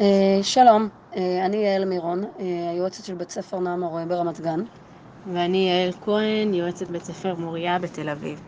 אה, שלום, אה, אני יעל מירון, אה, היועצת של בית ספר נעם הרואה ברמת גן. ואני יעל כהן, יועצת בית ספר מוריה בתל אביב.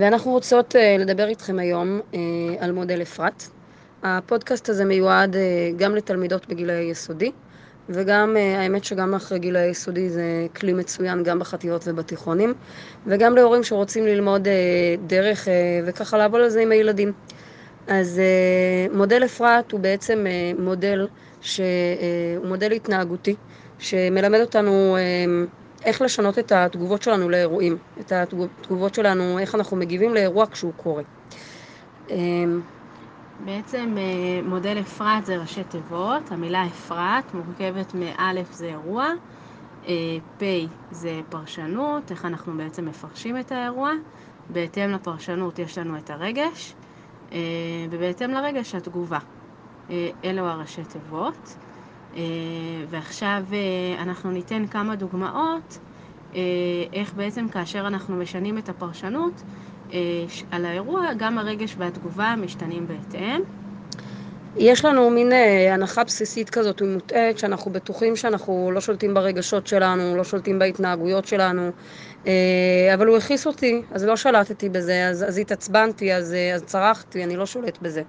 ואנחנו רוצות לדבר איתכם היום על מודל אפרת. הפודקאסט הזה מיועד גם לתלמידות בגילי יסודי, וגם, האמת שגם אחרי גילי יסודי זה כלי מצוין גם בחטיבות ובתיכונים, וגם להורים שרוצים ללמוד דרך וככה לעבוד על זה עם הילדים. אז uh, מודל אפרת הוא בעצם uh, מודל שהוא uh, מודל התנהגותי שמלמד אותנו איך לשנות את התגובות שלנו לאירועים, את התגובות שלנו, איך אנחנו מגיבים לאירוע כשהוא קורה. בעצם מודל אפרת זה ראשי תיבות, המילה אפרת מורכבת מאלף זה אירוע, פ' זה פרשנות, איך אנחנו בעצם מפרשים את האירוע, בהתאם לפרשנות יש לנו את הרגש, אה, ובהתאם לרגש התגובה. אה, אלו הראשי תיבות. אה, ועכשיו אנחנו ניתן כמה דוגמאות איך בעצם כאשר אנחנו משנים את הפרשנות על האירוע, גם הרגש והתגובה משתנים בהתאם. יש לנו מין הנחה בסיסית כזאת ומוטעית שאנחנו בטוחים שאנחנו לא שולטים ברגשות שלנו, לא שולטים בהתנהגויות שלנו, אה, אבל הוא הכעיס אותי, אז לא שלטתי בזה, אז, אז התעצבנתי, אז, אז צרחתי, אני לא שולט בזה.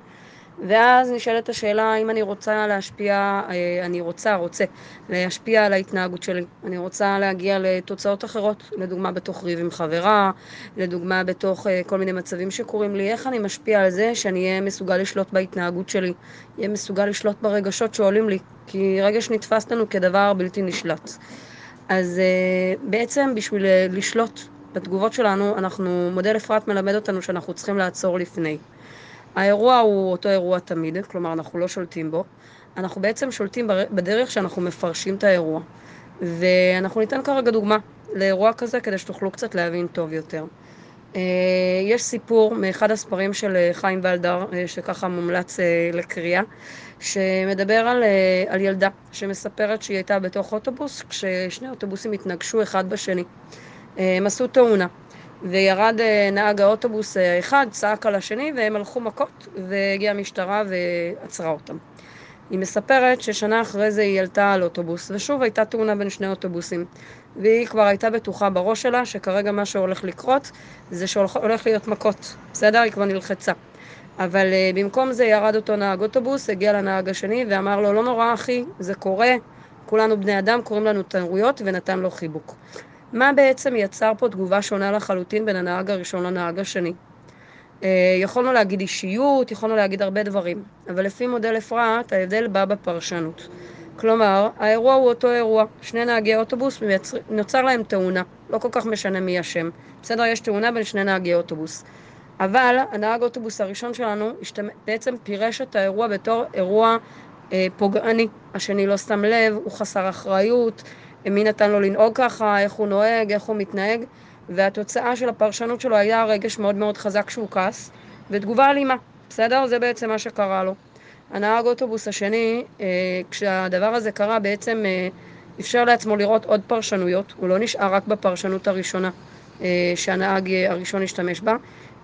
ואז נשאלת השאלה האם אני רוצה להשפיע, אה, אני רוצה, רוצה, להשפיע על ההתנהגות שלי. אני רוצה להגיע לתוצאות אחרות, לדוגמה בתוך ריב עם חברה, לדוגמה בתוך אה, כל מיני מצבים שקורים לי, איך אני משפיע על זה שאני אהיה מסוגל לשלוט בהתנהגות שלי, אהיה מסוגל לשלוט ברגשות שעולים לי, כי רגש נתפס לנו כדבר בלתי נשלט. אז uh, בעצם בשביל לשלוט בתגובות שלנו, אנחנו, מודל אפרת מלמד אותנו שאנחנו צריכים לעצור לפני. האירוע הוא אותו אירוע תמיד, כלומר אנחנו לא שולטים בו, אנחנו בעצם שולטים בדרך שאנחנו מפרשים את האירוע. ואנחנו ניתן כרגע דוגמה לאירוע כזה כדי שתוכלו קצת להבין טוב יותר. Uh, יש סיפור מאחד הספרים של חיים ולדר, uh, שככה מומלץ לקריאה, שמדבר על, אה, על ילדה שמספרת שהיא הייתה בתוך אוטובוס כששני אוטובוסים התנגשו אחד בשני. אה, הם עשו תאונה, וירד אה, נהג האוטובוס האחד, צעק על השני, והם הלכו מכות, והגיעה המשטרה ועצרה אותם. היא מספרת ששנה אחרי זה היא עלתה על אוטובוס, ושוב הייתה תאונה בין שני אוטובוסים. והיא כבר הייתה בטוחה בראש שלה שכרגע מה שהולך לקרות זה שהולך להיות מכות, בסדר? היא כבר נלחצה. אבל uh, במקום זה ירד אותו נהג אוטובוס, הגיע לנהג השני ואמר לו, לא נורא אחי, זה קורה, כולנו בני אדם, קוראים לנו טעויות, ונתן לו חיבוק. מה בעצם יצר פה תגובה שונה לחלוטין בין הנהג הראשון לנהג השני? Uh, יכולנו להגיד אישיות, יכולנו להגיד הרבה דברים, אבל לפי מודל אפרת, ההבדל בא בפרשנות. כלומר, האירוע הוא אותו אירוע, שני נהגי אוטובוס, נוצר להם תאונה, לא כל כך משנה מי אשם. בסדר, יש תאונה בין שני נהגי אוטובוס. אבל הנהג אוטובוס הראשון שלנו השתמ... בעצם פירש את האירוע בתור אירוע אה, פוגעני. השני לא שם לב, הוא חסר אחריות, מי נתן לו לנהוג ככה, איך הוא נוהג, איך הוא מתנהג, והתוצאה של הפרשנות שלו היה רגש מאוד מאוד חזק שהוא כעס, ותגובה אלימה, בסדר? זה בעצם מה שקרה לו. הנהג אוטובוס השני, אה, כשהדבר הזה קרה, בעצם אה, אפשר לעצמו לראות עוד פרשנויות, הוא לא נשאר רק בפרשנות הראשונה אה, שהנהג הראשון השתמש בה,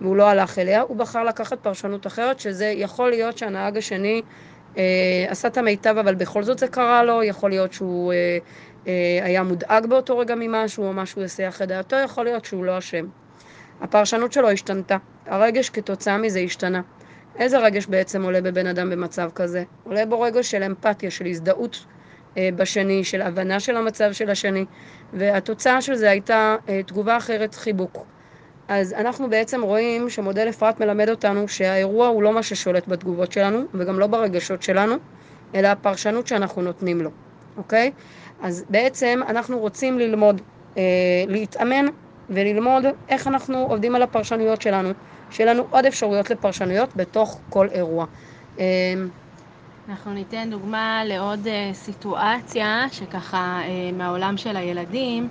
והוא לא הלך אליה, הוא בחר לקחת פרשנות אחרת, שזה יכול להיות שהנהג השני עשה את המיטב, אבל בכל זאת זה קרה לו, יכול להיות שהוא היה מודאג באותו רגע ממשהו, או משהו יסיח את דעתו, יכול להיות שהוא לא אשם. הפרשנות שלו השתנתה, הרגש כתוצאה מזה השתנה. איזה רגש בעצם עולה בבן אדם במצב כזה? עולה בו רגש של אמפתיה, של הזדהות אה, בשני, של הבנה של המצב של השני, והתוצאה של זה הייתה אה, תגובה אחרת, חיבוק. אז אנחנו בעצם רואים שמודל אפרת מלמד אותנו שהאירוע הוא לא מה ששולט בתגובות שלנו וגם לא ברגשות שלנו, אלא הפרשנות שאנחנו נותנים לו, אוקיי? אז בעצם אנחנו רוצים ללמוד, אה, להתאמן וללמוד איך אנחנו עובדים על הפרשנויות שלנו, שיהיה לנו עוד אפשרויות לפרשנויות בתוך כל אירוע. אה, אנחנו ניתן דוגמה לעוד אה, סיטואציה שככה אה, מהעולם של הילדים.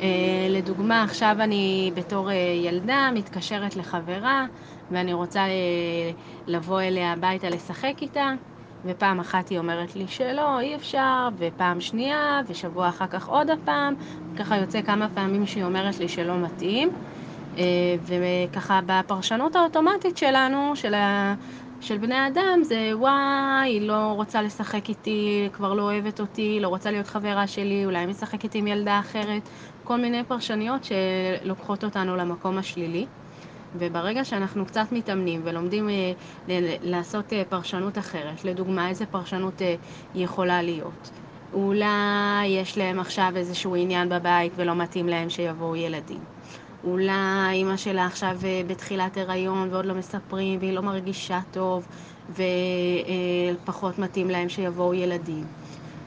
אה, לדוגמה, עכשיו אני בתור אה, ילדה מתקשרת לחברה ואני רוצה אה, לבוא אליה הביתה לשחק איתה ופעם אחת היא אומרת לי שלא, אי אפשר, ופעם שנייה, ושבוע אחר כך עוד הפעם, ככה יוצא כמה פעמים שהיא אומרת לי שלא מתאים. וככה בפרשנות האוטומטית שלנו, של של בני אדם זה וואי, היא לא רוצה לשחק איתי, כבר לא אוהבת אותי, לא רוצה להיות חברה שלי, אולי משחקת עם ילדה אחרת, כל מיני פרשניות שלוקחות אותנו למקום השלילי. וברגע שאנחנו קצת מתאמנים ולומדים אה, לעשות אה, פרשנות אחרת, לדוגמה איזה פרשנות אה, יכולה להיות, אולי יש להם עכשיו איזשהו עניין בבית ולא מתאים להם שיבואו ילדים. אולי אימא שלה עכשיו בתחילת הריון ועוד לא מספרים והיא לא מרגישה טוב ופחות מתאים להם שיבואו ילדים.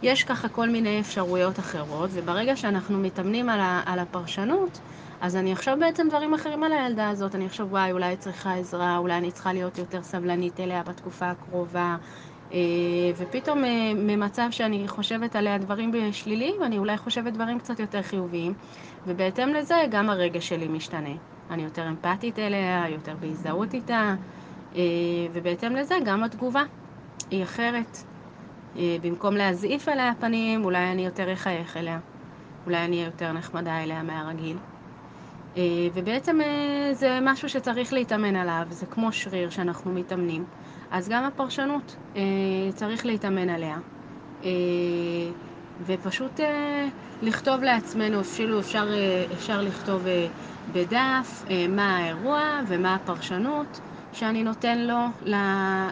יש ככה כל מיני אפשרויות אחרות, וברגע שאנחנו מתאמנים על הפרשנות, אז אני אחשוב בעצם דברים אחרים על הילדה הזאת, אני אחשוב וואי, אולי היא צריכה עזרה, אולי אני צריכה להיות יותר סבלנית אליה בתקופה הקרובה, אה, ופתאום אה, ממצב שאני חושבת עליה דברים שליליים, אני אולי חושבת דברים קצת יותר חיוביים, ובהתאם לזה גם הרגש שלי משתנה. אני יותר אמפתית אליה, יותר בהזדהות איתה, אה, ובהתאם לזה גם התגובה היא אחרת. במקום להזעיף אליה פנים, אולי אני יותר אחייך אליה. אולי אני אהיה יותר נחמדה אליה מהרגיל. ובעצם זה משהו שצריך להתאמן עליו, זה כמו שריר שאנחנו מתאמנים. אז גם הפרשנות אה, צריך להתאמן עליה. אה, ופשוט אה, לכתוב לעצמנו, אפילו אפשר, אה, אפשר לכתוב אה, בדף אה, מה האירוע ומה הפרשנות שאני נותן לו לא,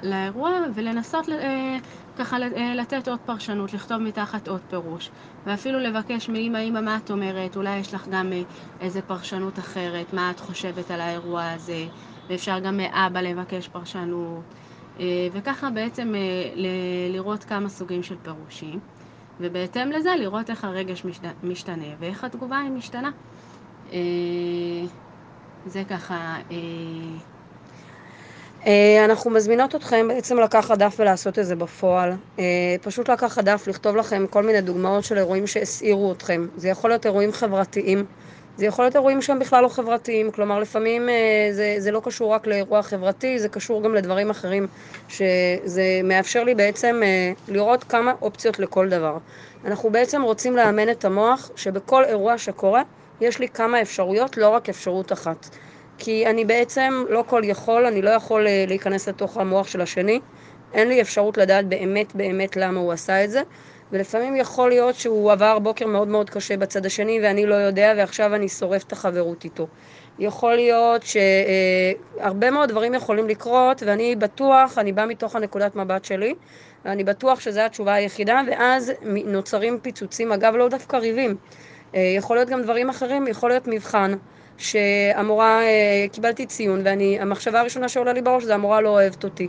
לאירוע, ולנסות אה, ככה אה, לתת עוד פרשנות, לכתוב מתחת עוד פירוש. ואפילו לבקש מאמא, אמא, מה את אומרת? אולי יש לך גם אה, איזה פרשנות אחרת, מה את חושבת על האירוע הזה? ואפשר גם מאבא לבקש פרשנות. אה, וככה בעצם אה, לראות כמה סוגים של פירושים, ובהתאם לזה לראות איך הרגש משתנה ואיך התגובה היא משתנה. אה, זה ככה... אנחנו מזמינות אתכם בעצם לקחת דף ולעשות את זה בפועל. פשוט לקחת דף, לכתוב לכם כל מיני דוגמאות של אירועים שהסעירו אתכם. זה יכול להיות אירועים חברתיים. זה יכול להיות אירועים שהם בכלל לא חברתיים, כלומר לפעמים אה, זה, זה לא קשור רק לאירוע חברתי, זה קשור גם לדברים אחרים, שזה מאפשר לי בעצם אה, לראות כמה אופציות לכל דבר. אנחנו בעצם רוצים לאמן את המוח שבכל אירוע שקורה יש לי כמה אפשרויות, לא רק אפשרות אחת. כי אני בעצם לא כל יכול, אני לא יכול אה, להיכנס לתוך המוח של השני, אין לי אפשרות לדעת באמת באמת למה הוא עשה את זה. ולפעמים יכול להיות שהוא עבר בוקר מאוד מאוד קשה בצד השני ואני לא יודע ועכשיו אני שורף את החברות איתו. יכול להיות שהרבה מאוד דברים יכולים לקרות ואני בטוח, אני באה מתוך הנקודת מבט שלי ואני בטוח שזו התשובה היחידה ואז נוצרים פיצוצים, אגב לא דווקא ריבים, אה, יכול להיות גם דברים אחרים, יכול להיות מבחן שהמורה, אה, קיבלתי ציון והמחשבה הראשונה שעולה לי בראש זה המורה לא אוהבת אותי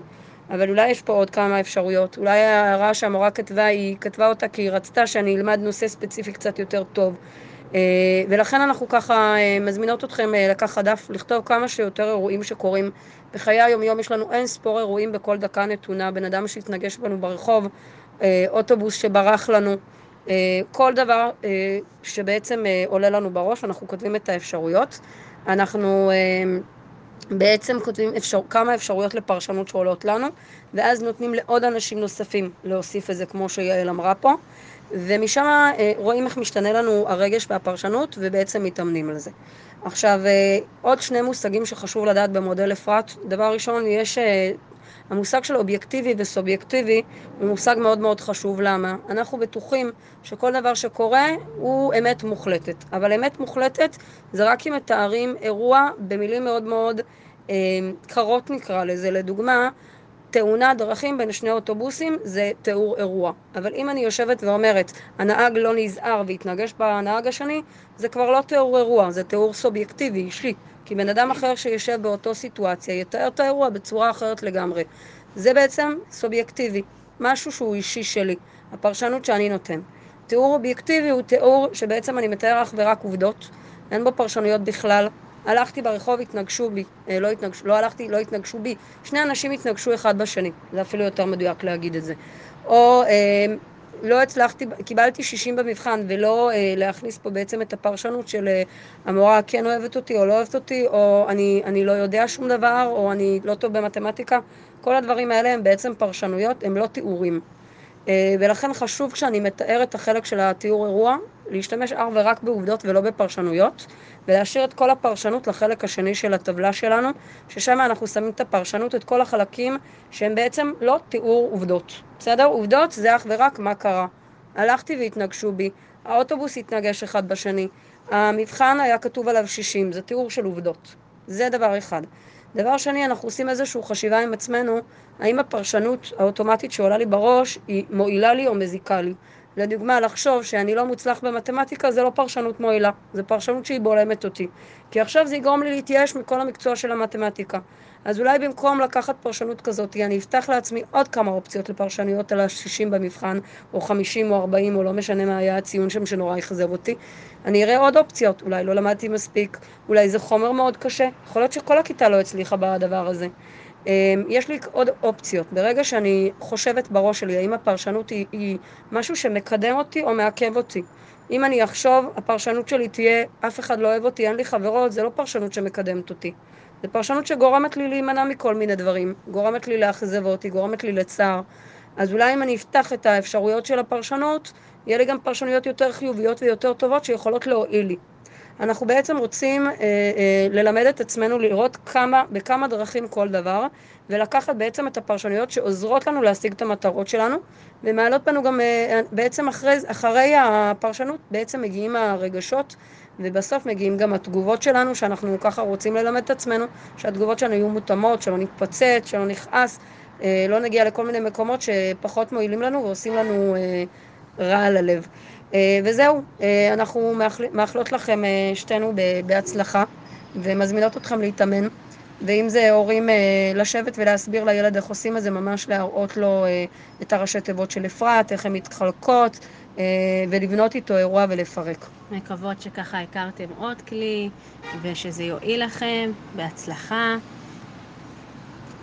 אבל אולי יש פה עוד כמה אפשרויות. אולי ההערה שהמורה כתבה, היא כתבה אותה כי היא רצתה שאני אלמד נושא ספציפי קצת יותר טוב. אה, ולכן אנחנו ככה אה, מזמינות אתכם אה, לקחת דף, לכתוב כמה שיותר אירועים שקורים. בחיי היום-יום יש לנו אין ספור אירועים בכל דקה נתונה, בן אדם שהתנגש בנו ברחוב, אוטובוס שברח לנו, כל דבר שבעצם עולה לנו בראש, אנחנו כותבים את האפשרויות. אנחנו בעצם כותבים אפשר, כמה אפשרויות לפרשנות שעולות לנו, ואז נותנים לעוד אנשים נוספים להוסיף את זה, כמו שיעל אמרה פה, ומשם אה, רואים איך משתנה לנו הרגש והפרשנות, ובעצם מתאמנים על זה. עכשיו, אה, עוד שני מושגים שחשוב לדעת במודל אפרת. דבר ראשון, יש אה, המושג של אובייקטיבי וסובייקטיבי הוא מושג מאוד מאוד חשוב. למה? אנחנו בטוחים שכל דבר שקורה הוא אמת מוחלטת. אבל אמת מוחלטת זה רק אם מתארים אירוע במילים מאוד מאוד אה, קרות נקרא לזה. לדוגמה, תאונת דרכים בין שני אוטובוסים זה תיאור אירוע. אבל אם אני יושבת ואומרת, הנהג לא נזהר והתנגש בנהג השני, זה כבר לא תיאור אירוע, זה תיאור סובייקטיבי, אישי. כי בן אדם אחר שיושב באותו סיטואציה יתאר את האירוע בצורה אחרת לגמרי. זה בעצם סובייקטיבי, משהו שהוא אישי שלי, הפרשנות שאני נותן. תיאור אובייקטיבי הוא תיאור שבעצם אני מתאר אך ורק עובדות, אין בו פרשנויות בכלל. הלכתי ברחוב, התנגשו בי, אה, לא התנגשו, לא הלכתי, לא התנגשו בי. שני אנשים התנגשו אחד בשני, זה אפילו יותר מדויק להגיד את זה. או אה, לא הצלחתי, קיבלתי 60 במבחן, ולא אה, להכניס פה בעצם את הפרשנות של אה, המורה כן אוהבת אותי או לא אוהבת אותי, או אני, אני לא יודע שום דבר, או אני לא טוב במתמטיקה. כל הדברים האלה הם בעצם פרשנויות, הם לא תיאורים. אה, ולכן חשוב כשאני מתאר את החלק של התיאור אירוע, להשתמש אך ורק בעובדות ולא בפרשנויות, ולהשאיר את כל הפרשנות לחלק השני של הטבלה שלנו, ששם אנחנו שמים את הפרשנות, את כל החלקים שהם בעצם לא תיאור עובדות. בסדר? עובדות זה אך ורק מה קרה. הלכתי והתנגשו בי, האוטובוס התנגש אחד בשני, המבחן היה כתוב עליו 60, זה תיאור של עובדות. זה דבר אחד. דבר שני, אנחנו עושים איזושהי חשיבה עם עצמנו, האם הפרשנות האוטומטית שעולה לי בראש היא מועילה לי או מזיקה לי. לדוגמה, לחשוב שאני לא מוצלח במתמטיקה זה לא פרשנות מועילה, זה פרשנות שהיא בולמת אותי. כי עכשיו זה יגרום לי להתייאש מכל המקצוע של המתמטיקה. אז אולי במקום לקחת פרשנות כזאת, אני אפתח לעצמי עוד כמה אופציות לפרשנויות על ה-60 במבחן, או 50 או 40, או לא משנה מה היה הציון שם שנורא אכזב אותי. אני אראה עוד אופציות, אולי לא למדתי מספיק, אולי זה חומר מאוד קשה, יכול להיות שכל הכיתה לא הצליחה בדבר הזה. אמ, יש לי עוד אופציות. ברגע שאני חושבת בראש שלי האם הפרשנות היא, היא משהו שמקדם אותי או מעכב אותי. אם אני אחשוב, הפרשנות שלי תהיה, אף אחד לא אוהב אותי, אין לי חברות, זה לא פרשנות שמקדמת אותי. זה פרשנות שגורמת לי להימנע מכל מיני דברים, גורמת לי לאכזב אותי, גורמת לי לצער. אז אולי אם אני אפתח את האפשרויות של הפרשנות, יהיה לי גם פרשנויות יותר חיוביות ויותר טובות שיכולות להועיל לי. אנחנו בעצם רוצים אה, אה, ללמד את עצמנו לראות כמה, בכמה דרכים כל דבר, ולקחת בעצם את הפרשנויות שעוזרות לנו להשיג את המטרות שלנו, ומעלות בנו גם אה, בעצם אחרי, אחרי הפרשנות בעצם מגיעים הרגשות, ובסוף מגיעים גם התגובות שלנו, שאנחנו ככה רוצים ללמד את עצמנו, שהתגובות שלנו יהיו מותאמות, שלא נתפוצץ, שלא נכעס, אה, לא נגיע לכל מיני מקומות שפחות מועילים לנו ועושים לנו אה, רע על הלב. אה, וזהו, אה, אנחנו מאחלות לכם אה, שתינו בהצלחה ומזמינות אתכם להתאמן ואם זה הורים לשבת ולהסביר לילד איך עושים את זה, ממש להראות לו את הראשי תיבות של אפרת, איך הן מתחלקות ולבנות איתו אירוע ולפרק. מקוות שככה הכרתם עוד כלי ושזה יועיל לכם, בהצלחה.